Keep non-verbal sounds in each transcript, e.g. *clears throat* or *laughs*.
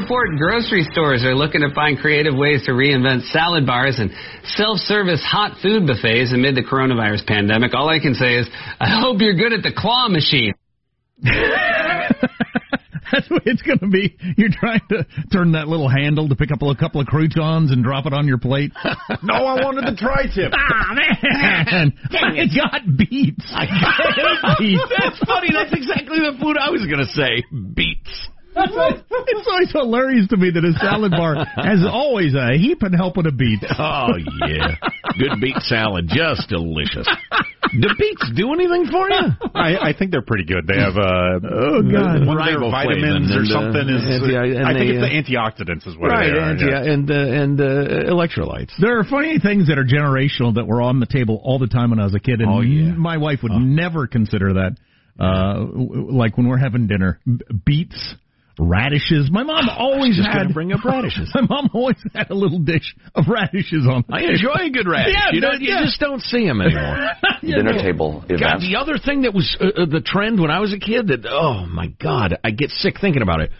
report, grocery stores are looking to find creative ways to reinvent salad bars and self-service hot food buffets amid the coronavirus pandemic. All I can say is, I hope you're good at the claw machine. *laughs* That's what it's going to be. You're trying to turn that little handle to pick up a couple of croutons and drop it on your plate. *laughs* no, I wanted the tri-tip. ah, man. *laughs* I got beets. I got beets. That's funny. That's exactly the food I was going to say. Beets. It's always hilarious to me that a salad bar has always a heap and helping of beets. Oh yeah, good beet salad, just delicious. Do beets do anything for you? I, I think they're pretty good. They have uh, oh god, one of their vitamins or and, uh, something is. anti- I think they, it's the antioxidants is what right, they are. anti- yeah. and uh, and uh, electrolytes. There are funny things that are generational that were on the table all the time when I was a kid, and Oh, yeah. my wife would never consider that. Uh, like when we're having dinner, beets, radishes. My mom always just had gonna bring up radishes. *laughs* My mom always had a little dish of radishes on. The I enjoy a good radish. Yeah, you know, that- you just don't see them anymore. dinner *laughs* table God, the other thing that was uh, uh, the trend when I was a kid that oh my God, I get sick thinking about it.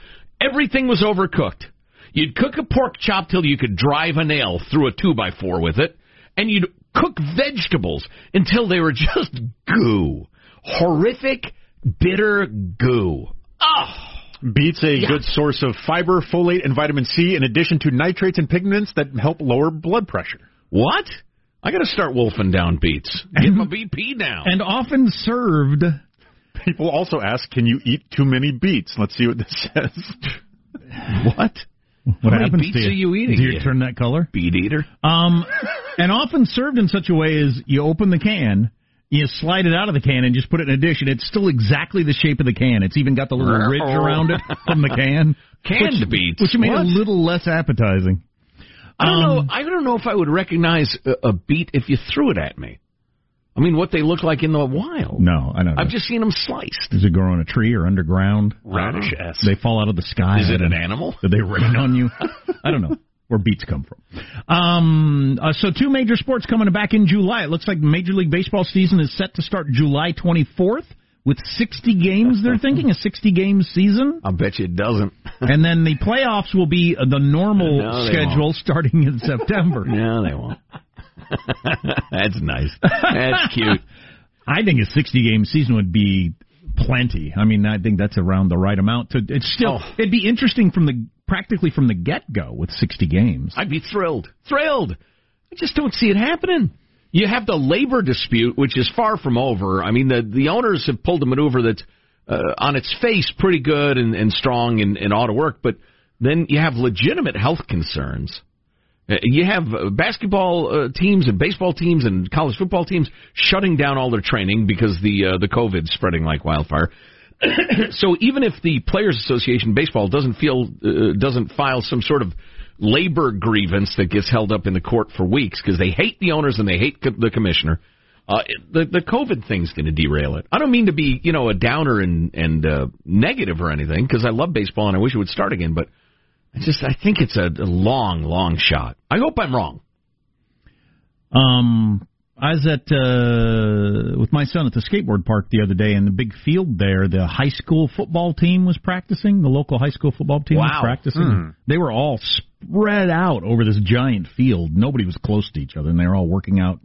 Everything was overcooked. You'd cook a pork chop till you could drive a nail through a two by four with it, and you'd cook vegetables until they were *laughs* just goo, horrific, bitter goo. Oh, Beets a good source of fiber, folate, and vitamin C, in addition to nitrates and pigments that help lower blood pressure. what? I got to start wolfing down beets. Get my BP down. and often served. People also ask, "Can you eat too many beets?" Let's see what this *laughs* says. what? What many happens beets to you? are you eating? Do you Yeah. turn that color? Beet eater. Um, and often served in such a way as you open the can, you slide it out of the can and just put it in a dish, and it's still exactly the shape of the can. It's even got the little ridge around it from the can, *laughs* Canned which, beets. which made it What? a little less appetizing. I don't Um, know. I don't know if I would recognize a, a beet if you threw it at me. I mean, what they look like in the wild. No, I don't. I've just seen them sliced. Does it grow on a tree or underground? Radish S. They fall out of the sky. Is it an animal? Did they rain on you? *laughs* I don't know where beats come from. Um, uh, so two major sports coming back in July. It looks like Major League Baseball season is set to start July 24th with 60 games. They're thinking a 60 game season, I bet you it doesn't. *laughs* and then the playoffs will be the normal No, schedule starting in September. *laughs* no, they won't. *laughs* That's nice. That's cute. I think a 60 game season would be plenty. I mean, I think that's around the right amount. To it's still Oh. it'd be interesting from the practically from the get go with 60 games. I'd be thrilled. Thrilled. I just don't see it happening. You have the labor dispute, which is far from over. I mean, the the owners have pulled a maneuver that's uh, on its face pretty good and, and strong and, and ought to work, but then you have legitimate health concerns. Uh, You have uh, basketball uh, teams and baseball teams and college football teams shutting down all their training because the uh, the COVID's spreading like wildfire. *coughs* so even if the Players Association baseball doesn't feel uh, doesn't file some sort of labor grievance that gets held up in the court for weeks because they hate the owners and they hate co- the commissioner, uh, the the COVID thing's going to derail it. I don't mean to be you know a downer and and uh, negative or anything because I love baseball and I wish it would start again, but I just I think it's a, a long long shot. I hope I'm wrong. Um, I was at uh, with my son at the skateboard park the other day, and the big field there, the high school football team was practicing. The local high school football team was Wow. practicing. They were all spread out over this giant field. Nobody was close to each other, and they were all working out.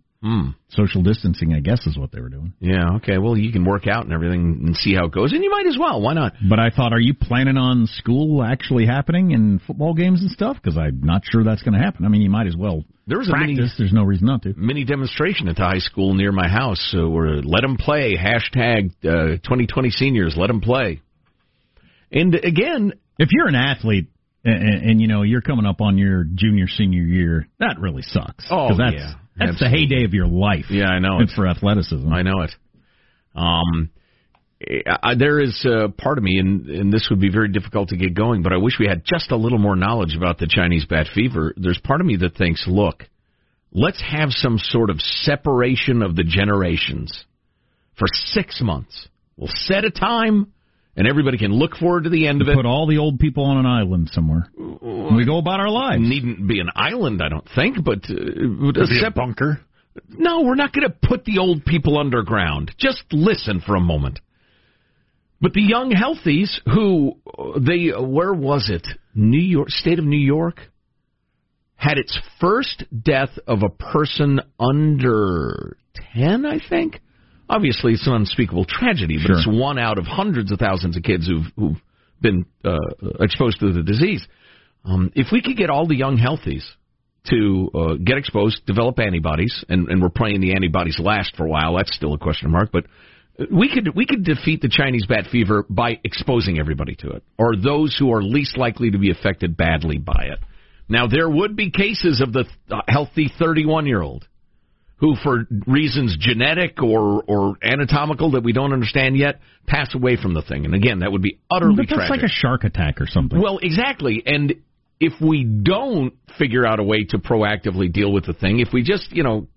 Social distancing, I guess, is what they were doing. Yeah, okay. Well, you can work out and everything and see how it goes, and you might as well. Why not? But I thought, are you planning on school actually happening and football games and stuff? Because I'm not sure that's going to happen. I mean, you might as well There was a practice. mini There's no reason not to. mini demonstration at the high school near my house. Uh, where let them play hashtag uh, 2020 seniors. Let them play. And again, If you're an athlete and, and, and you know you're coming up on your junior senior year, that really sucks. Oh, that's, yeah. That's the heyday of your life. yeah, I know and for athleticism. I know it. Um, I, there is uh, part of me, and, and this would be very difficult to get going, but I wish we had just a little more knowledge about the Chinese bat fever. There's part of me that thinks, look, let's have some sort of separation of the generations for six months. We'll set a time, and everybody can look forward to the end of it. Put all the old people on an island somewhere. We go about our lives. Needn't be an island, I don't think, but uh, a Be a bunker. no, we're not going to put the old people underground. Just listen for a moment. But the young healthies who they where was it? New York, state of New York had its first death of a person under 10, I think. Obviously, it's an unspeakable tragedy, but Sure. it's one out of hundreds of thousands of kids who've, who've been uh, exposed to the disease. Um, if we could get all the young healthies to uh, get exposed, develop antibodies, and, and we're praying the antibodies last for a while. That's still a question mark, but we could we could defeat the Chinese bat fever by exposing everybody to it, or those who are least likely to be affected badly by it. Now there would be cases of the healthy 31 year old who, for reasons genetic or or anatomical that we don't understand yet, pass away from the thing. And again, that would be utterly But that's tragic. like a shark attack or something. Well, exactly. And if we don't figure out a way to proactively deal with the thing, if we just, you know,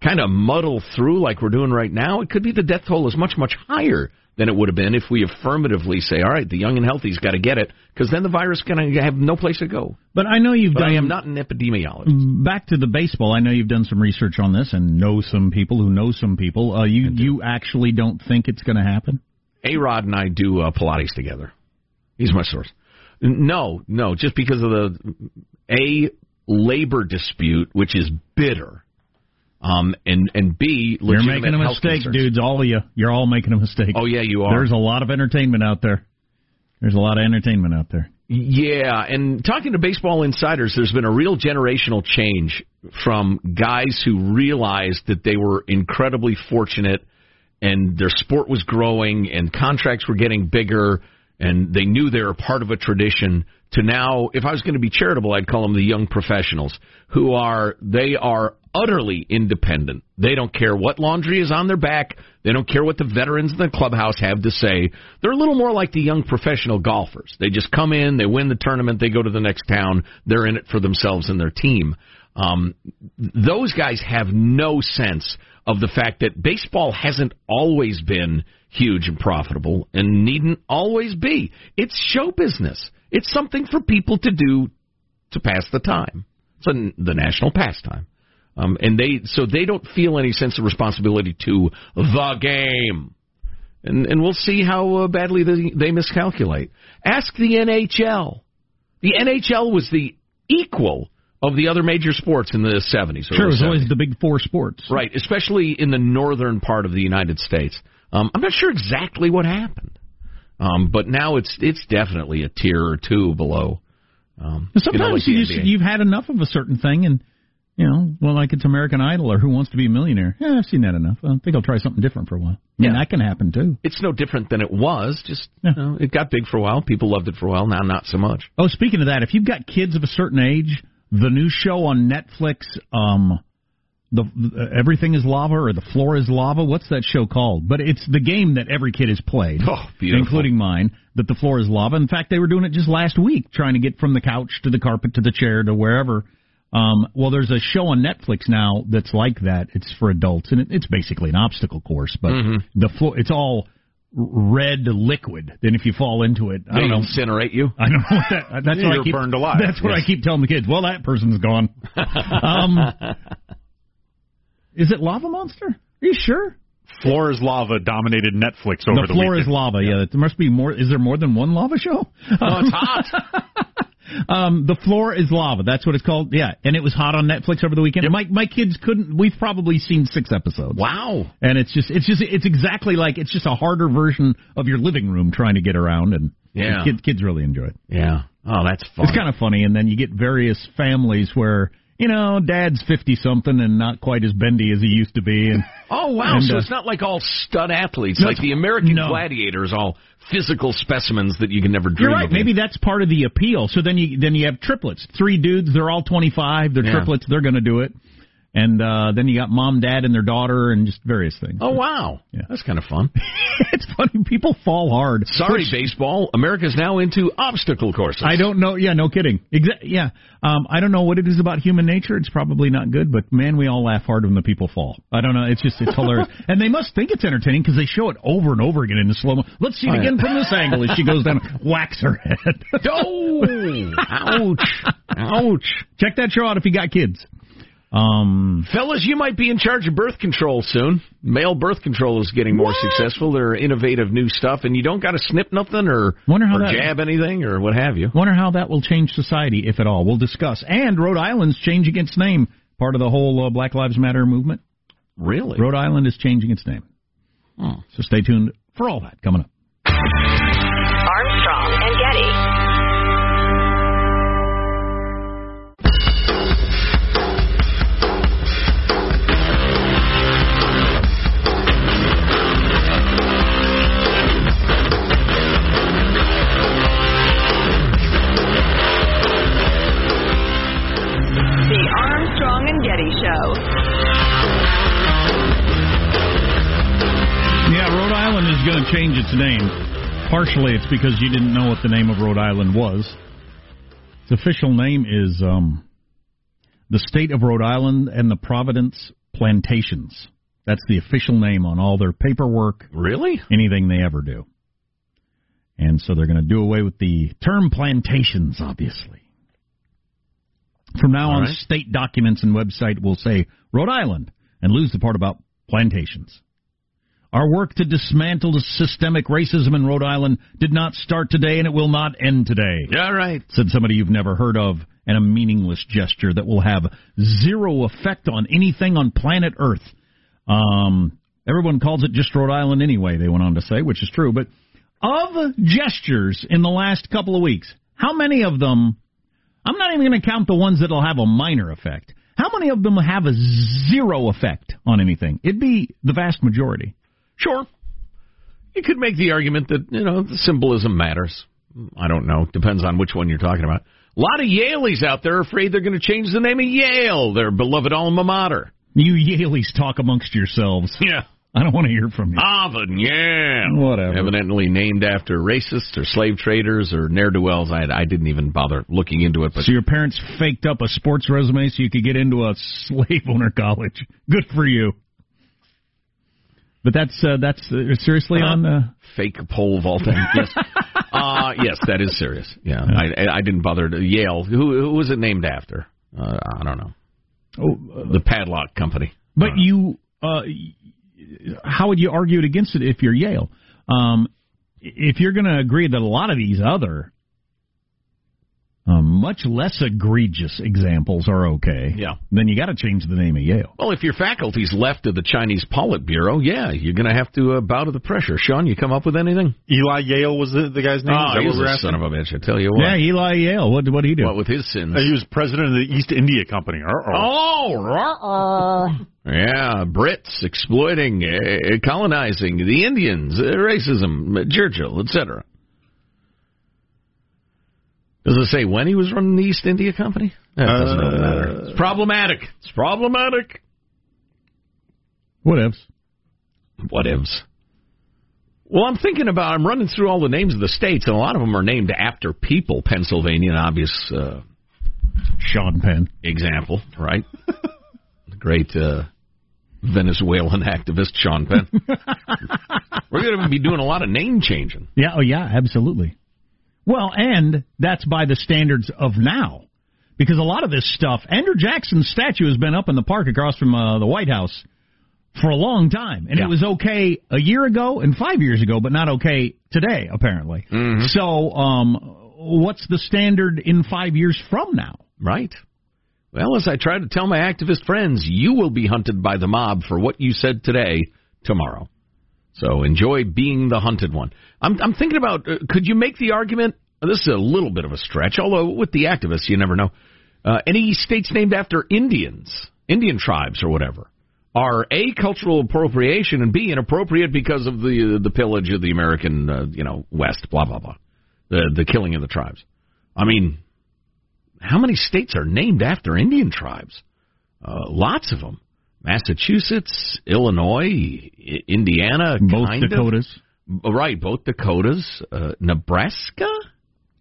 kind of muddle through like we're doing right now, it could be the death toll is much, much higher than it would have been if we affirmatively say, all right, the young and healthy's got to get it, because then the virus is going to have no place to go. but I know you've But done I am not an epidemiologist. back to the baseball. I know you've done some research on this and know some people who know some people. Uh, you you actually don't think it's going to happen? A Rod and I do uh, Pilates together. He's my source. No, no, just because of the a labor dispute, which is bitter, um, and and b You're making a mistake, concerns. dudes. All of you. You're all making a mistake. Oh yeah, you are. There's a lot of entertainment out there. There's a lot of entertainment out there. Yeah, and talking to baseball insiders, there's been a real generational change from guys who realized that they were incredibly fortunate and their sport was growing and contracts were getting bigger and they knew they were part of a tradition to now if I was going to be charitable I'd call them the young professionals who are they are utterly independent. They don't care what laundry is on their back. They don't care what the veterans in the clubhouse have to say. They're a little more like the young professional golfers. They just come in, they win the tournament, they go to the next town. They're in it for themselves and their team. Um, those guys have no sense of the fact that baseball hasn't always been huge and profitable and needn't always be. It's show business. It's something for people to do to pass the time. It's a, the national pastime. Um, and they so they don't feel any sense of responsibility to the game. And and we'll see how uh, badly they, they miscalculate. Ask the NHL. The NHL was the equal of the other major sports in the 70s. Sure, it was the always the big four sports. Right, especially in the northern part of the United States. Um, I'm not sure exactly what happened, um, but now it's it's definitely a tier or two below. Um, Sometimes you know, like you just, you've had enough of a certain thing, and you know, well, like it's American Idol or Who Wants to Be a Millionaire. Yeah, I've seen that enough. I think I'll try something different for a while. I mean, Yeah. that can happen too. it's no different than it was. Just Yeah. you know, it got big for a while. People loved it for a while. Now, not so much. Oh, speaking of that, if you've got kids of a certain age, the new show on Netflix, um, the uh, Everything is Lava or The Floor is Lava. What's that show called? But it's the game that every kid has played, Oh, beautiful. including mine. That the floor is lava. In fact, they were doing it just last week, trying to get from the couch to the carpet to the chair to wherever. Um, well, there's a show on Netflix now that's like that. It's for adults, and it, it's basically an obstacle course, but Mm-hmm. the floor, it's all red liquid. Then if you fall into it, I They don't know. incinerate you. I don't know what that. That's what I keep, burned alive. That's what Yes. I keep telling the kids. Well, that person's gone. *laughs* um, is it Lava Monster? Are you sure? Floor is Lava dominated Netflix over the the, floor weekend. is lava. Yeah. there must be more. Is there more than one lava show? Oh, it's hot. *laughs* Um, the floor is lava. That's what it's called. Yeah, and it was hot on Netflix over the weekend. My my kids couldn't. We've probably seen six episodes. wow. And it's just it's just it's exactly like it's just a harder version of your living room trying to get around, and Yeah. kids kids really enjoy it. Yeah. Oh, that's fun. It's kind of funny, and then you get various families where you know dad's fifty something and not quite as bendy as he used to be, and *laughs* Oh wow! And, so uh, it's not like all stud athletes, No, like the American no. Gladiators, all physical specimens that you can never dream You're right. of. Maybe that's part of the appeal. So then you then you have triplets, three dudes. They're all 25. They're Yeah. triplets. They're going to do it. And uh then you got mom, dad, and their daughter, and just various things. Oh wow! Yeah. That's kind of fun. *laughs* it's funny. People fall hard. Sorry, Which- baseball. America's now into obstacle courses. I don't know. Yeah, no kidding. Exa- yeah. Um, I don't know what it is about human nature. It's probably not good, but man, we all laugh hard when the people fall. I don't know. It's just it's hilarious, *laughs* and they must think it's entertaining because they show it over and over again in the slow mo. Let's see it Oh, again from this angle as she goes down, whacks her head. *laughs* Oh, ouch, ouch. Check that show out if you got kids. Um, Fellas, you might be in charge of birth control soon. Male birth control is getting more What? successful. There are innovative new stuff, and you don't got to snip nothing or, Wonder how or that- jab anything or what have you. Wonder how that will change society, if at all. We'll discuss. And Rhode Island's changing its name, part of the whole uh, Black Lives Matter movement. Really? Rhode Island is changing its name. Hmm. So stay tuned for all that coming up. Its name. Partially, it's because you didn't know what the name of Rhode Island was. Its official name is um, the State of Rhode Island and the Providence Plantations. That's the official name on all their paperwork, Really? anything they ever do. And so they're going to do away with the term plantations, obviously. From now All on, right. state documents and website will say Rhode Island and lose the part about plantations. Our work to dismantle the systemic racism in Rhode Island did not start today and it will not end today, Yeah, right. said somebody you've never heard of and a meaningless gesture that will have zero effect on anything on planet Earth. Um, everyone calls it just Rhode Island anyway, they went on to say, which is true. But of gestures in the last couple of weeks, how many of them, I'm not even going to count the ones that'll have a minor effect. How many of them have a zero effect on anything? It'd be the vast majority. Sure. You could make the argument that, you know, the symbolism matters. I don't know. Depends on which one you're talking about. A lot of Yaleys out there are afraid they're going to change the name of Yale, their beloved alma mater. You Yaleys talk amongst yourselves. Yeah. I don't want to hear from you. Harvard, yeah. Whatever. Evidently named after racists or slave traders or ne'er do wells. I, I didn't even bother looking into it, but So your parents faked up a sports resume so you could get into a *laughs* slave owner college. Good for you. But that's uh, that's uh, seriously Uh-huh. on. Uh, fake pole vaulting. *laughs* Yes, uh, yes, that is serious. Yeah, I, I didn't bother to Yale. Who, who was it named after? Uh, I don't know. oh, uh, The padlock company. but you, uh, how would you argue it against it if you're Yale? Um, if you're going to agree that a lot of these other um, much less egregious examples are okay, Yeah. then you got to change the name of Yale. Well, if your faculty's left of the Chinese Politburo, yeah, you're going to have to uh, bow to the pressure. Sean, you come up with anything? Eli Yale was the, the guy's name. Oh, Is that he's a asking? son of a bitch. I tell you what. Yeah, Eli Yale. What what did he do? what with his sins? Uh, he was president of the East India Company. Uh-oh. Oh, *laughs* yeah, Brits exploiting, uh, colonizing the Indians, uh, racism, uh, Churchill, etc. Does it say when he was running the East India Company? That doesn't really matter. It's problematic. It's problematic. What ifs? What ifs? Well, I'm thinking about. I'm running through all the names of the states, and a lot of them are named after people. Pennsylvania, an obvious uh, Sean Penn. example, right? the great uh, Venezuelan activist Sean Penn. *laughs* We're going to be doing a lot of name changing. Yeah, oh yeah, absolutely. Well, and that's by the standards of now. Because a lot of this stuff, Andrew Jackson's statue has been up in the park across from uh, the White House for a long time. And Yeah. it was okay a year ago and five years ago, but not okay today, apparently. So, um, what's the standard in five years from now? Right. Well, as I try to tell my activist friends, you will be hunted by the mob for what you said today, tomorrow. So enjoy being the hunted one. I'm, I'm thinking about uh, could you make the argument? This is a little bit of a stretch, although with the activists, you never know. Uh, any states named after Indians, Indian tribes, or whatever, are a cultural appropriation and b inappropriate because of the the pillage of the American, uh, you know, West. Blah blah blah, the the killing of the tribes. I mean, how many states are named after Indian tribes? Uh, lots of them. Massachusetts, Illinois, Indiana, Both kind of. Dakotas, Right, both Dakotas. Uh, Nebraska?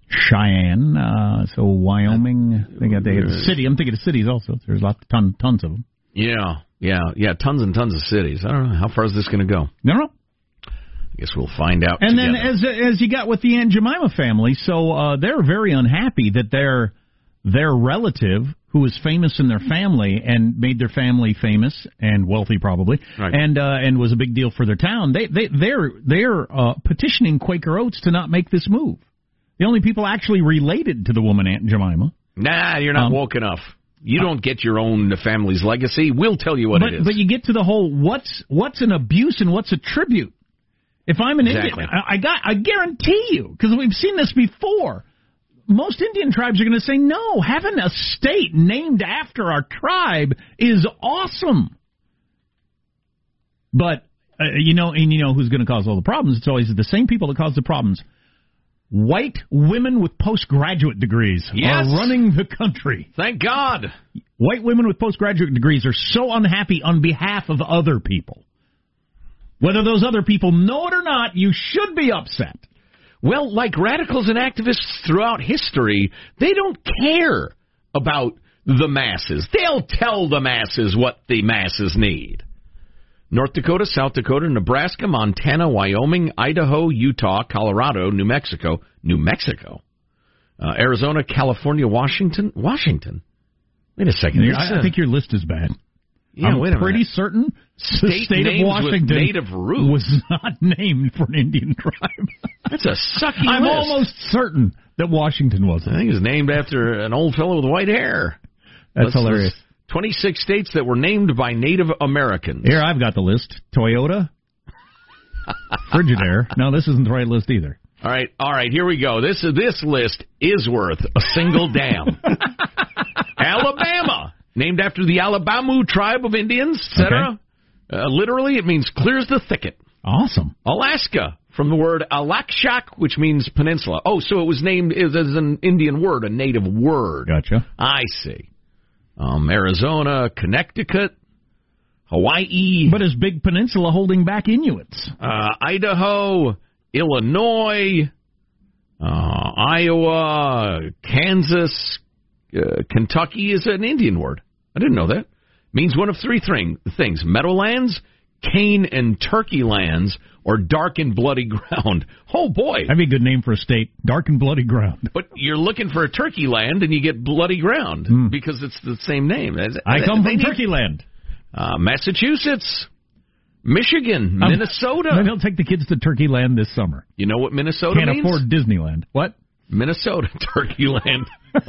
Cheyenne, uh, so Wyoming. They got they got the city. I'm thinking of cities also. There's lots, ton, tons of them. Yeah, yeah, yeah, tons and tons of cities. I don't know. How far is this going to go? No, no. I guess we'll find out. And then as as you got with the Aunt Jemima family, so uh, they're very unhappy that their their relative who was famous in their family and made their family famous and wealthy probably Right. and uh and was a big deal for their town they they they're they're uh petitioning Quaker Oats to not make this move the only people actually related to the woman Aunt Jemima Nah, you're not Um, woke enough. You don't get your own family's legacy. We'll tell you what but it is. but you get to the whole what's what's an abuse and what's a tribute. If I'm an Exactly. Indian, I, I got I guarantee you because we've seen this before. Most Indian tribes are going to say no. Having a state named after our tribe is awesome. But uh, you know, and you know who's going to cause all the problems? It's always the same people that cause the problems. White women with postgraduate degrees Yes. are running the country. Thank God. White women with postgraduate degrees are so unhappy on behalf of other people. Whether those other people know it or not, you should be upset. Well, like radicals and activists throughout history, they don't care about the masses. They'll tell the masses what the masses need. North Dakota, South Dakota, Nebraska, Montana, Wyoming, Idaho, Utah, Colorado, New Mexico, New Mexico, uh, Arizona, California, Washington, Washington. Wait a second. I, I think your list is bad. yeah, I'm wait a pretty certain State state of Washington native roots. was not *laughs* named for an Indian tribe. That's a sucky I'm list. almost certain that Washington wasn't. I think it's named after an old fellow with white hair. That's Let's- hilarious. 26 states that were named by Native Americans. Here, I've got the list. Toyota, Frigidaire. No, this isn't the right list either. All right, all right, here we go. This this list is worth a single damn. *laughs* Alabama, named after the Alabama tribe of Indians, etc. Uh, literally, it means clears the thicket. Awesome. Alaska, from the word Alakshak, which means peninsula. Oh, so it was named as as an Indian word, a native word. Gotcha. I see. Um, Arizona, Connecticut, Hawaii, But is Big Peninsula holding back Inuits? uh, Idaho, Illinois, uh, Iowa, Kansas, uh, Kentucky is an Indian word. I didn't know that. Means one of three thing, things: meadowlands, cane and turkey lands, or dark and bloody ground. *laughs* Oh boy! That'd be a good name for a state. Dark and bloody ground. But you're looking for a turkey land, and you get bloody ground because it's the same name. I come They from Turkey Land. uh, Massachusetts, Michigan, Um, Minnesota. Maybe I'll take the kids to Turkey Land this summer. You know what Minnesota means? Can't means? afford Disneyland. What? Minnesota *laughs* Turkey Land. *laughs*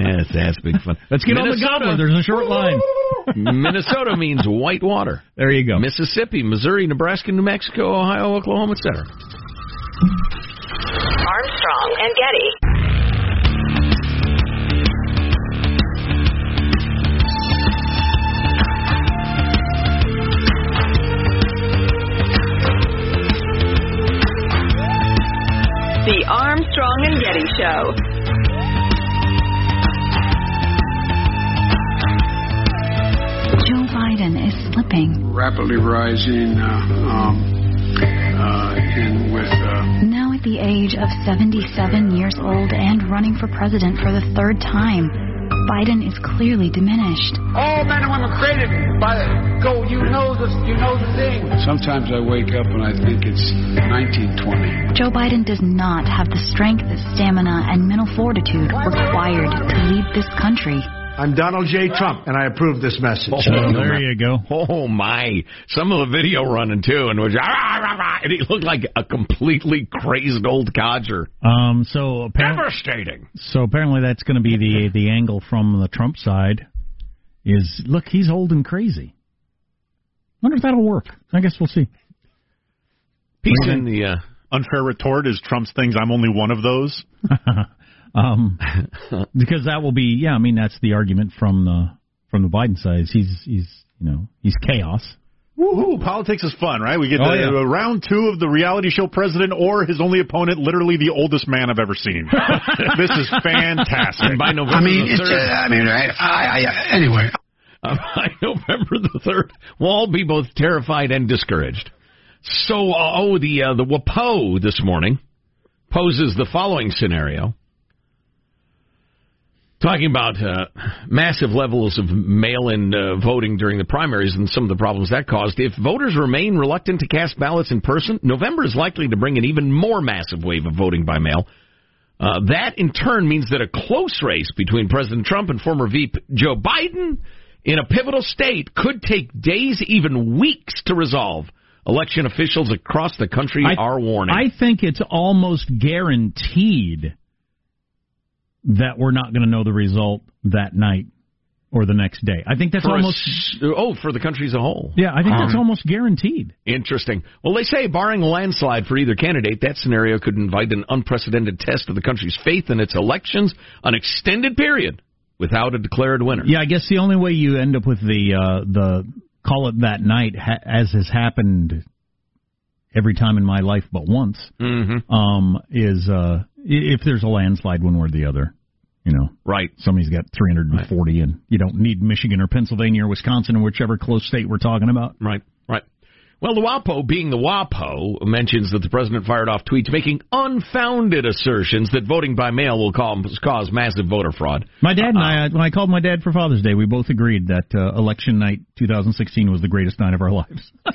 yes, that's big fun. Let's get on the Minnesota- gobbler. There's a short line. Minnesota means white water. There you go. Mississippi, Missouri, Nebraska, New Mexico, Ohio, Oklahoma, etc. Armstrong and Getty. The Armstrong and Getty Show. Is slipping. rapidly rising uh, um, uh, in with uh, Now at the age of 77 years old and running for president for the third time, Biden is clearly diminished. All men and women created by go. You know the you know the thing. sometimes I wake up and I think it's 1920. Joe Biden does not have the strength, stamina, and mental fortitude required to lead this country. I'm Donald J. Trump, and I approve this message. there you go. Oh my! Some of the video running too, and was and he looked like a completely crazed old codger. Um, so apparently, Devastating. so apparently that's going to be the the angle from the Trump side. Is look, he's old and crazy. Wonder if that'll work. I guess we'll see. Peace in the. Uh, Unfair retort is Trump's things. I'm only one of those. *laughs* Um, *laughs* because that will be yeah. I mean that's the argument from the from the Biden side. is He's he's you know he's chaos. Woohoo! Politics is fun, right? We get Oh, the, yeah. uh, round two of the reality show president or his only opponent, literally the oldest man I've ever seen. *laughs* this is fantastic. and by November I mean, the it's, third, uh, I mean, I, I, I, anyway. *laughs* uh, by November the third, we'll all be both terrified and discouraged. So, uh, oh, the uh, the WAPO this morning poses the following scenario. Talking about uh, massive levels of mail-in uh, voting during the primaries and some of the problems that caused. If voters remain reluctant to cast ballots in person, November is likely to bring an even more massive wave of voting by mail. Uh, that in turn means that a close race between President Trump and former VP Joe Biden in a pivotal state could take days, even weeks to resolve. Election officials across the country I, are warning. I think it's almost guaranteed that we're not going to know the result that night or the next day. I think that's for almost a, oh for the country as a whole. Yeah, I think um, that's almost guaranteed. Interesting. Well, they say barring a landslide for either candidate, that scenario could invite an unprecedented test of the country's faith in its elections, an extended period without a declared winner. Yeah, I guess the only way you end up with the uh, the call it that night, ha- as has happened every time in my life but once, mm-hmm. um, is uh, if there's a landslide one way or the other. You know, right? Somebody's got 340, right. and you don't need Michigan or Pennsylvania or Wisconsin or whichever close state we're talking about. Right, right. Well, the WAPO, being the WAPO, mentions that the president fired off tweets making unfounded assertions that voting by mail will cause, massive voter fraud. My dad and I, uh, when I called my dad for Father's Day, we both agreed that uh, election night 2016 was the greatest night of our lives. *laughs*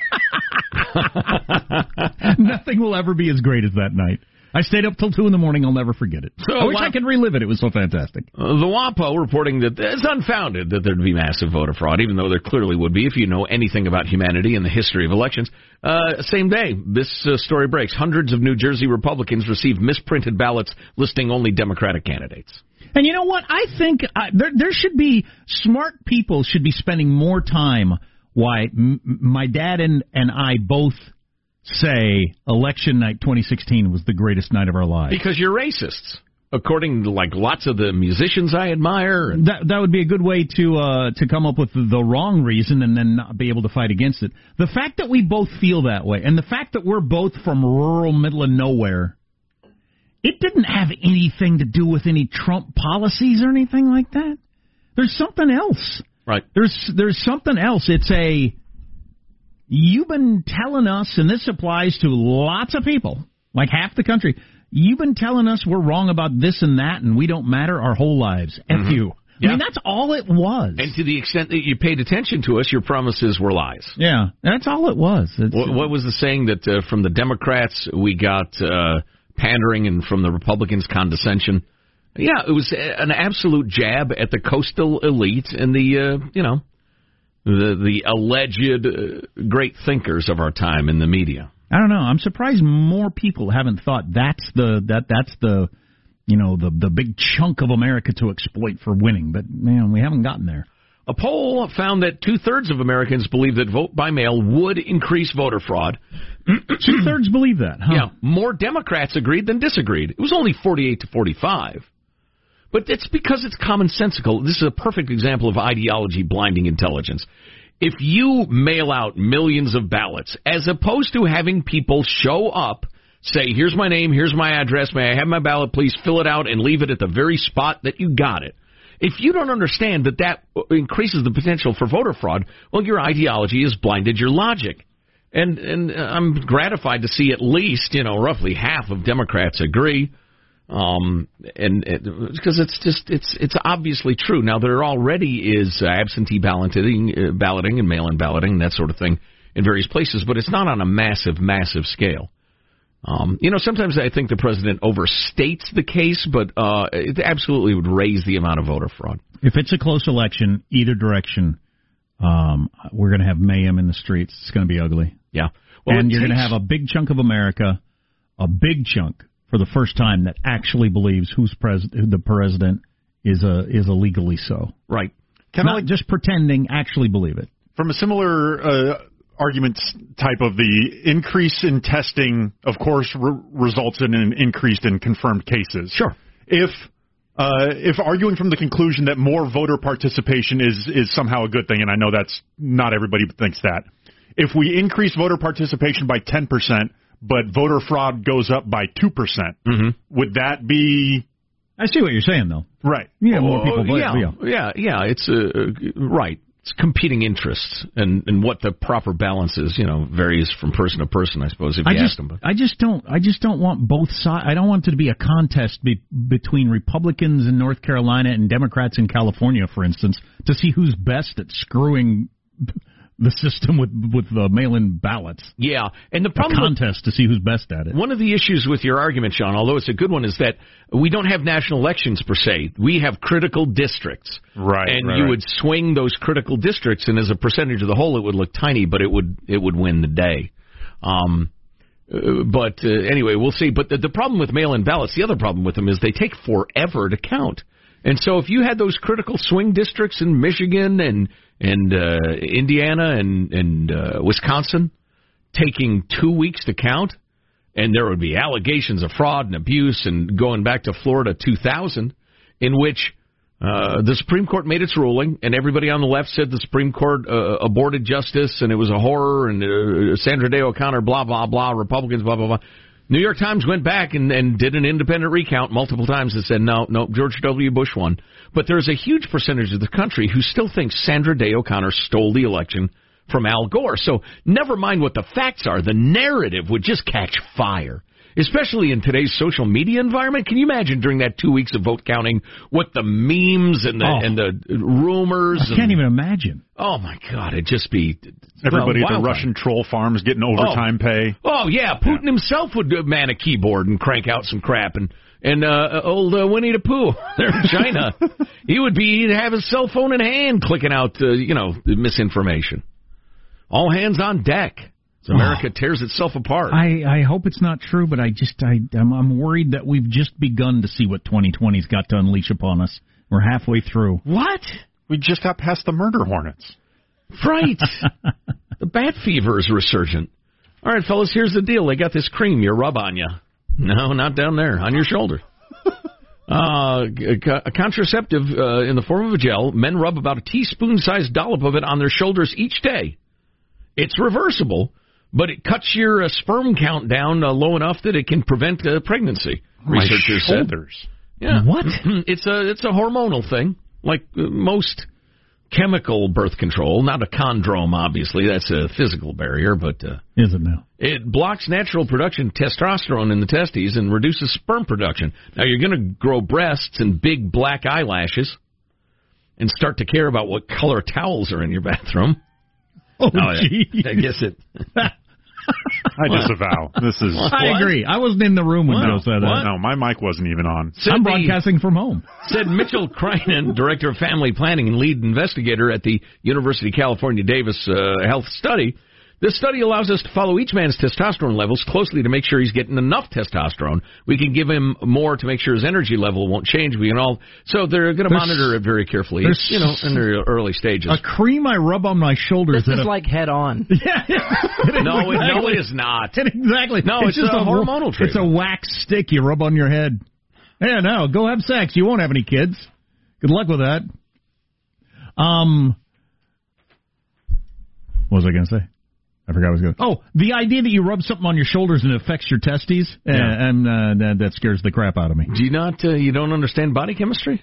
*laughs* Nothing will ever be as great as that night. I stayed up till two in the morning. I'll never forget it. So, I wish I could relive it. It was so fantastic. Uh, the WAPO reporting that it's unfounded that there'd be massive voter fraud, even though there clearly would be if you know anything about humanity and the history of elections. Uh, same day, this uh, story breaks. Hundreds of New Jersey Republicans received misprinted ballots listing only Democratic candidates. And you know what? I think uh, there there should be smart people should be spending more time. Why m- my dad and and I both say election night 2016 was the greatest night of our lives. Because you're racists. According to like lots of the musicians I admire, that that would be a good way to uh, to come up with the wrong reason and then not be able to fight against it. The fact that we both feel that way, and the fact that we're both from rural middle of nowhere, it didn't have anything to do with any Trump policies or anything like that. There's something else. Right. There's there's something else. It's a You've been telling us, and this applies to lots of people, like half the country. You've been telling us we're wrong about this and that, and we don't matter our whole lives. F mm-hmm. you. Yeah. I mean, that's all it was. And to the extent that you paid attention to us, your promises were lies. Yeah, that's all it was. What, what, was the saying that uh, from the Democrats we got uh, pandering, and from the Republicans condescension? Yeah, it was an absolute jab at the coastal elite and the uh, you know the the alleged uh, great thinkers of our time in the media. I don't know. I'm surprised more people haven't thought that's the that that's the you know the the big chunk of America to exploit for winning. But man, we haven't gotten there. A poll found that two thirds of Americans believe that vote by mail would increase voter fraud. *clears throat* two thirds believe that. Huh? Yeah, more Democrats agreed than disagreed. It was only 48 to 45. But it's because it's commonsensical. This is a perfect example of ideology blinding intelligence. If you mail out millions of ballots, as opposed to having people show up, say, here's my name, here's my address, may I have my ballot, please fill it out and leave it at the very spot that you got it. If you don't understand that that increases the potential for voter fraud, well, your ideology has blinded your logic. And and uh, I'm gratified to see at least, you know, roughly half of Democrats agree. Um, and because it's just it's it's obviously true. Now there already is absentee balloting, uh, balloting and mail-in balloting, and that sort of thing in various places, but it's not on a massive, massive scale. Um, you know, sometimes I think the president overstates the case, but uh, it absolutely would raise the amount of voter fraud. If it's a close election, either direction, um, we're going to have mayhem in the streets. It's going to be ugly. Yeah, well, and you're takes... going to have a big chunk of America, a big chunk for the first time that actually believes who's pres- who the president is a is illegally so. Right. Kind of like just pretending, actually believe it. From a similar uh, argument type of the increase in testing, of course, re- results in an increase in confirmed cases. Sure. If uh, if arguing from the conclusion that more voter participation is is somehow a good thing, and I know that's not everybody thinks that. If we increase voter participation by ten percent, but voter fraud goes up by 2%. percent mm hmm Would that be. I see what you're saying, though. Right. Yeah, more people vote. Yeah, yeah, yeah, yeah. It's uh, right. It's competing interests, and and what the proper balance is, you know, varies from person to person. I suppose if you I ask just, them. But. I just don't. I just don't want both sides. I don't want it to be a contest be, between Republicans in North Carolina and Democrats in California, for instance, to see who's best at screwing the system with with the mail-in ballots. Yeah, and the A problem with- contest to see who's best at it. One of the issues with your argument, Sean, although it's a good one, is that we don't have national elections per se. We have critical districts. Right, And right, you right. would swing those critical districts, and as a percentage of the whole, it would look tiny, but it would it would win the day. Um, uh, but uh, anyway, we'll see. But the, the problem with mail-in ballots, the other problem with them is they take forever to count. And so if you had those critical swing districts in Michigan and and uh, Indiana and and uh, Wisconsin taking two weeks to count, and there would be allegations of fraud and abuse, and going back to Florida 2000, in which uh, the Supreme Court made its ruling, and everybody on the left said the Supreme Court uh, aborted justice, and it was a horror, and uh, Sandra Day O'Connor, blah blah blah, Republicans, blah blah blah. New York Times went back and, and did an independent recount multiple times and said no, no, George W. Bush won. But there's a huge percentage of the country who still thinks Sandra Day O'Connor stole the election from Al Gore. So never mind what the facts are, the narrative would just catch fire. Especially in today's social media environment, can you imagine during that two weeks of vote counting what the memes and the Oh. and the rumors? I can't and, even imagine. Oh my God, it'd just be Everybody at the wildfire. Russian troll farms getting overtime pay. Oh yeah, Putin himself would uh, man a keyboard and crank out some crap, and and uh, old uh, Winnie the Pooh *laughs* there in China, *laughs* he would be he'd have his cell phone in hand, clicking out uh, you know misinformation. All hands on deck. America tears itself apart. I, I hope it's not true, but I just I I'm, I'm worried that we've just begun to see what 2020's got to unleash upon us. We're halfway through. what? We just got past the murder hornets. Right. *laughs* *laughs* the bat fever is resurgent. All right, fellas, here's the deal. They got this cream you rub on you. No, not down there, on your shoulder. *laughs* Uh, a contraceptive uh, in the form of a gel. Men rub about a teaspoon-sized dollop of it on their shoulders each day. It's reversible, but it cuts your uh, sperm count down uh, low enough that it can prevent uh, pregnancy. Researchers My said. shoulders. Yeah. What? It's a it's a hormonal thing, like uh, most chemical birth control. Not a condrome, obviously. That's a physical barrier, but uh, Is it now? it blocks natural production of testosterone in the testes and reduces sperm production. Now you're going to grow breasts and big black eyelashes, and start to care about what color towels are in your bathroom. Oh, No, I- gee. I guess it. *laughs* *laughs* I disavow. This is I agree. I wasn't in the room when What? Bill said that. no. My mic wasn't even on. Said I'm the- broadcasting from home. said Mitchell Creinin, director of family planning and lead investigator at the University of California Davis uh, Health Study. This study allows us to follow each man's testosterone levels closely to make sure he's getting enough testosterone. We can give him more to make sure his energy level won't change. We can all so they're going to monitor it very carefully. It's, you know, in their early stages. A cream I rub on my shoulders. This that is a- like head on. *laughs* yeah, yeah. *laughs* no, it, no, it is not. *laughs* exactly. No, it's just a hormonal It's a wax stick you rub on your head. Yeah, no, go have sex. You won't have any kids. Good luck with that. Um, what was I going to say? I forgot what I was going to. Oh, the idea that you rub something on your shoulders and it affects your testes, uh, and uh, that, that scares the crap out of me. Do you not? Uh, you don't understand body chemistry?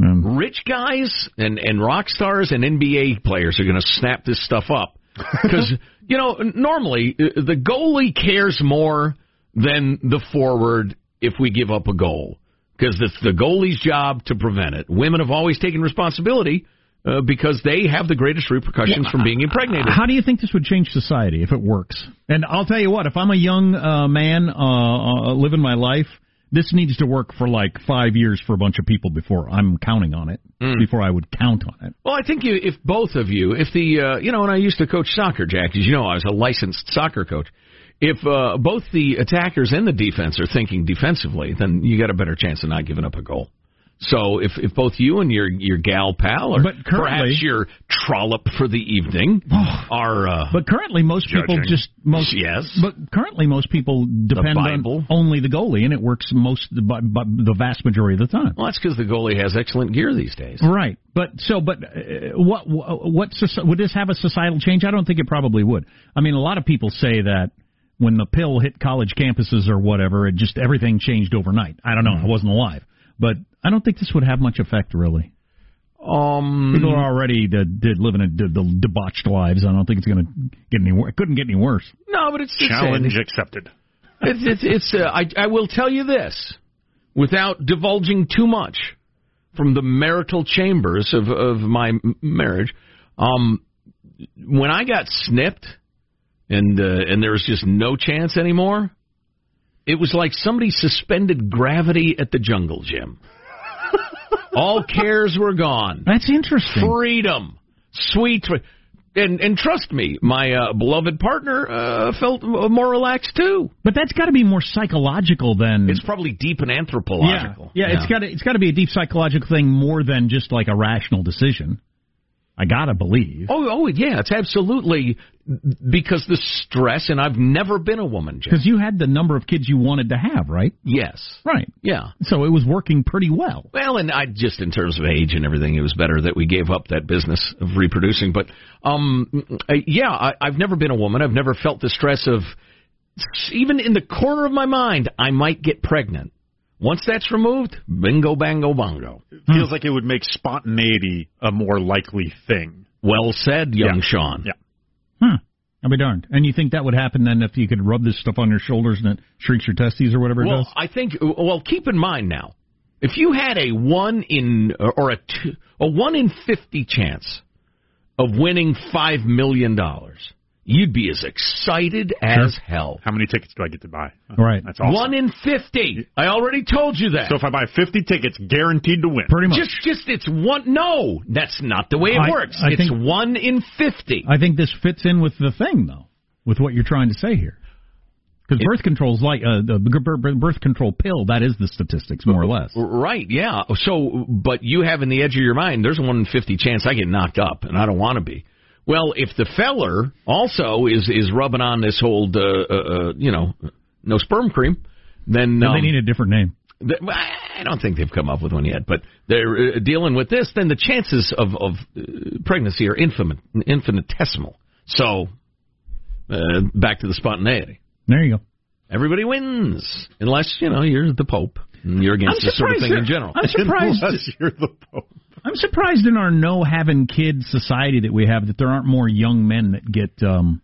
Um, rich guys and and rock stars and NBA players are going to snap this stuff up *laughs* because you know normally uh, the goalie cares more than the forward if we give up a goal because it's the goalie's job to prevent it. Women have always taken responsibility uh, because they have the greatest repercussions from being impregnated. How do you think this would change society if it works? And I'll tell you what, if I'm a young uh, man uh, uh, living my life, this needs to work for like five years for a bunch of people before I'm counting on it. Before I would count on it. Well, I think you, if both of you, if the, uh, you know, and I used to coach soccer, Jack, as you know, I was a licensed soccer coach. If uh, both the attackers and the defense are thinking defensively, then you got a better chance of not giving up a goal. So if if both you and your your gal pal, or But perhaps your trollop for the evening, *sighs* are uh, But currently, most people just most Yes. But currently, most people depend on only the goalie, and it works most by the vast majority of the time. well, that's because the goalie has excellent gear these days. Right, but so, but uh, what what would this have a societal change? I don't think it probably would. I mean, a lot of people say that when the pill hit college campuses or whatever, it just everything changed overnight. I don't know. I wasn't alive, but I don't think this would have much effect really. Um, People are already did living a, de- de- debauched lives. I don't think it's going to get any worse. It couldn't get any worse. no, but it's it's Challenge accepted. it's it's, it's uh, I I will tell you this without divulging too much from the marital chambers of of my m- marriage. Um, when I got snipped, and uh, and there was just no chance anymore. It was like somebody suspended gravity at the jungle gym. All cares were gone. That's interesting. Freedom, sweet, and and trust me, my uh, beloved partner uh, felt more relaxed too. But that's got to be more psychological than it's probably deep and anthropological. Yeah, yeah, yeah. it's got it's got to be a deep psychological thing more than just like a rational decision. I gotta believe. Oh, oh, yeah, it's absolutely because the stress, and I've never been a woman, because you had the number of kids you wanted to have, right? Yes, right. Yeah, so it was working pretty well. Well, and I just in terms of age and everything, it was better that we gave up that business of reproducing. But um, yeah, I, I've never been a woman. I've never felt the stress of even in the corner of my mind, I might get pregnant. Once that's removed, bingo, bango, bongo. It feels hmm. like it would make spontaneity a more likely thing. Well said, young yeah. Sean. Yeah. Hmm. I'll be darned. And you think that would happen then if you could rub this stuff on your shoulders and it shrinks your testes or whatever it well, does? I think. Well, keep in mind now, if you had a one in or a two, a one in fifty chance of winning five million dollars, you'd be as excited as sure. hell. How many tickets do I get to buy? Right. That's awesome. One in fifty. I already told you that. So if I buy fifty tickets, guaranteed to win. Pretty much. Just, just it's one. No, that's not the way it I, works. I it's think, one in fifty. I think this fits in with the thing, though, with what you're trying to say here. Because birth control is like uh, the birth control pill. That is the statistics, more or less. Right? Yeah. So, but you have in the edge of your mind, there's a one in fifty chance I get knocked up, and I don't want to be. Well, if the feller also is is rubbing on this whole, uh, uh, uh, you know, no sperm cream, then um, they need a different name. I don't think they've come up with one yet, but they're uh, dealing with this. Then the chances of of uh, pregnancy are infinite, infinitesimal. So, uh, back to the spontaneity. There you go. Everybody wins, unless you know you're the Pope. You're against I'm this sort of thing in general. I'm *laughs* surprised. unless you're the Pope. I'm surprised in our no having kids society that we have that there aren't more young men that get um,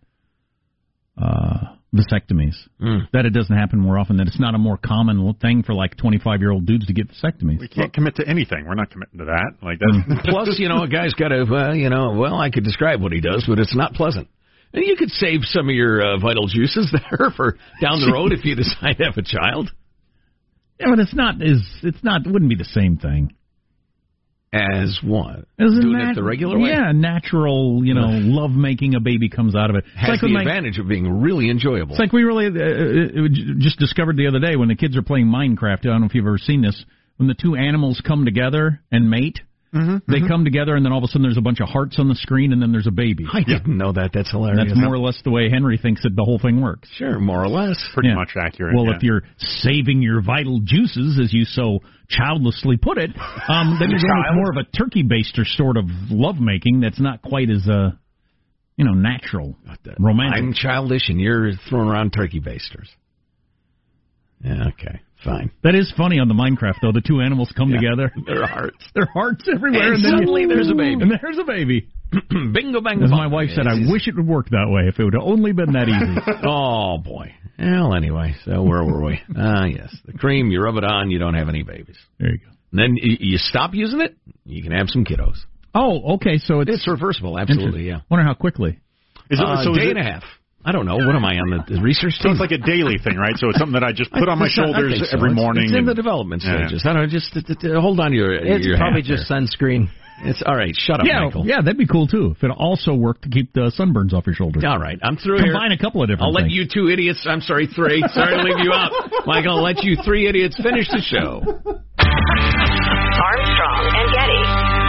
uh, vasectomies. Mm. That it doesn't happen more often. That it's not a more common thing for like 25 year old dudes to get vasectomies. We can't commit to anything. We're not committing to that. Like that. *laughs* Plus, you know, a guy's got to, uh, you know, well, I could describe what he does, but it's not pleasant. And you could save some of your uh, vital juices *laughs* there for down the road if you decide to have a child. Yeah, but it's not is it's not it wouldn't be the same thing. As what? As Doing nat- it the regular way? Yeah, natural, you know, *laughs* love making a baby comes out of it. It's Has like the advantage of being really enjoyable. It's like we really uh, uh, just discovered the other day when the kids are playing Minecraft. I don't know if you've ever seen this. When the two animals come together and mate, Mm-hmm, they mm-hmm. come together, and then all of a sudden there's a bunch of hearts on the screen, and then there's a baby. I didn't know that. That's hilarious. That's more or less the way Henry thinks that the whole thing works. Sure, more or less. Pretty Yeah. much accurate. Well, yeah. if you're saving your vital juices, as you so childlessly put it, um, *laughs* then you're going with more of a turkey baster sort of lovemaking that's not quite as uh, you know, natural, romantic. I'm childish, and you're throwing around turkey basters. Yeah, okay, fine. That is funny on the Minecraft though. The two animals come Yeah. together. *laughs* Their hearts. Their hearts everywhere, And and, then suddenly there's a baby. And there's a baby. *clears throat* Bingo, bango, As my bongo. wife said, I wish it would work that way. If it would have only been that easy. *laughs* Oh boy. Well, anyway, so where were we? *laughs* Ah, yes, the cream. You rub it on, you don't have any babies. there you go. And then you, you stop using it, you can have some kiddos. Oh, okay. So it's, It's reversible, absolutely. Yeah. Wonder how quickly. Is it, Uh, so is day it- and a half. I don't know. What am I on the, the research So team? it's like a daily thing, right? So it's something that I just put on my It's shoulders think so. every It's- morning. It's in the development Yeah. stages. I don't know. Just uh, uh, uh, hold on to your. It's your probably hat just there. sunscreen. It's all right. Shut up, yeah, Michael. yeah, that'd be cool too. If it also worked to keep the sunburns off your shoulders. All right, I'm through here. Combine a couple of different I'll let you two idiots. I'm sorry, three. Sorry to leave you out, Michael. I'll let you three idiots finish the show. Armstrong and Getty.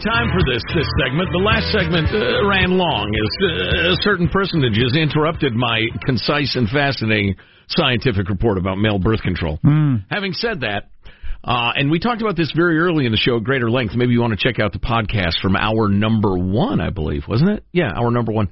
Time for this this segment. The last segment uh, ran long as uh, certain personages interrupted my concise and fascinating scientific report about male birth control. Having said that, uh, and we talked about this very early in the show at greater length. Maybe you want to check out the podcast from hour number one, I believe, wasn't it? Yeah, hour number one.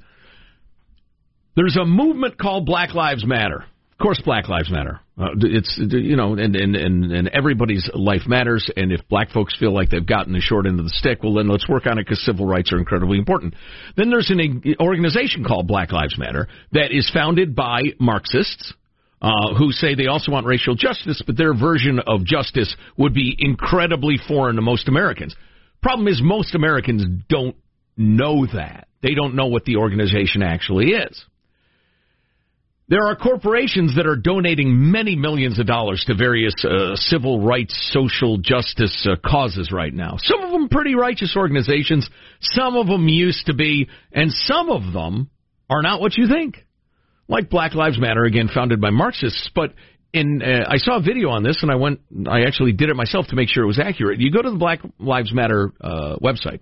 There's a movement called Black Lives Matter. Course, Black Lives Matter. Uh, it's you know, and, and and and everybody's life matters. And if black folks feel like they've gotten the short end of the stick, well, then let's work on it because civil rights are incredibly important. Then there's an organization called Black Lives Matter that is founded by Marxists. Uh, who say they also want racial justice, but their version of justice would be incredibly foreign to most Americans. Problem is, most Americans don't know that. They don't know what the organization actually is. There are corporations that are donating many millions of dollars to various uh, civil rights, social justice uh, causes right now. Some of them pretty righteous organizations, some of them used to be, and some of them are not what you think. Like Black Lives Matter, again founded by Marxists, but in uh, I saw a video on this and I went I actually did it myself to make sure it was accurate. You go to the Black Lives Matter uh, website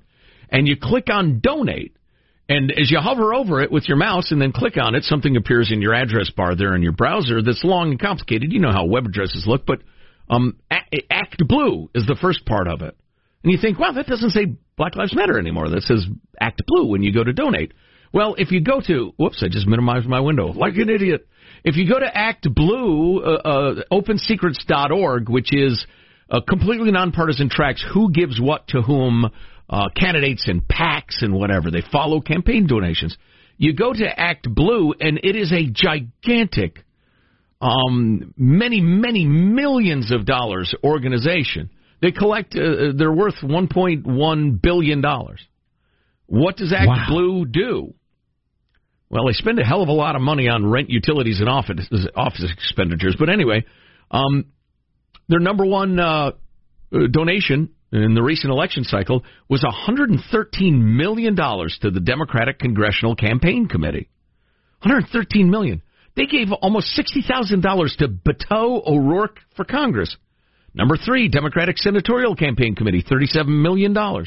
and you click on donate and as you hover over it with your mouse and then click on it, something appears in your address bar there in your browser that's long and complicated. You know how web addresses look, but um, Act Blue is the first part of it. And you think, wow, that doesn't say Black Lives Matter anymore. That says Act Blue when you go to donate. Well, if you go to, whoops, I just minimized my window like an idiot. If you go to Act Blue, uh, uh, OpenSecrets.org, which is uh, completely nonpartisan tracks who gives what to whom, uh, candidates and PACs and whatever. They follow campaign donations. You go to Act Blue, and it is a gigantic, um, many, many millions of dollars organization. They collect, uh, they're worth $1.1 billion. What does Act wow. Blue do? Well, they spend a hell of a lot of money on rent, utilities, and office, office expenditures. But anyway, um, their number one uh, donation in the recent election cycle was $113 million to the Democratic Congressional Campaign Committee. $113 million. They gave almost $60,000 to Beto O'Rourke for Congress. Number three, Democratic Senatorial Campaign Committee, $37 million. How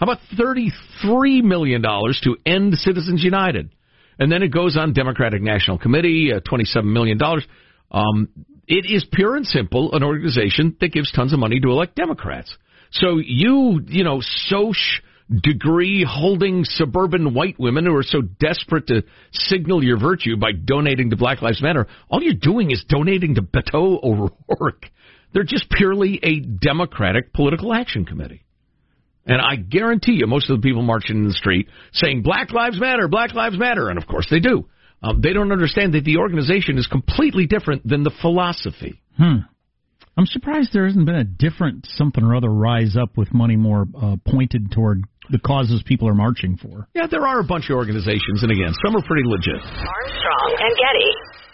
about $33 million to end Citizens United? And then it goes on Democratic National Committee, uh, $27 million. Um, it is pure and simple an organization that gives tons of money to elect Democrats. So you, you know, Soch degree holding suburban white women who are so desperate to signal your virtue by donating to Black Lives Matter, all you're doing is donating to Beto O'Rourke. They're just purely a Democratic political action committee. And I guarantee you, most of the people marching in the street saying Black Lives Matter, Black Lives Matter, and of course they do. Um, they don't understand that the organization is completely different than the philosophy. Hmm. I'm surprised there hasn't been a different something or other rise up with money more uh, pointed toward the causes people are marching for. Yeah, there are a bunch of organizations, and again, some are pretty legit. Armstrong and Getty.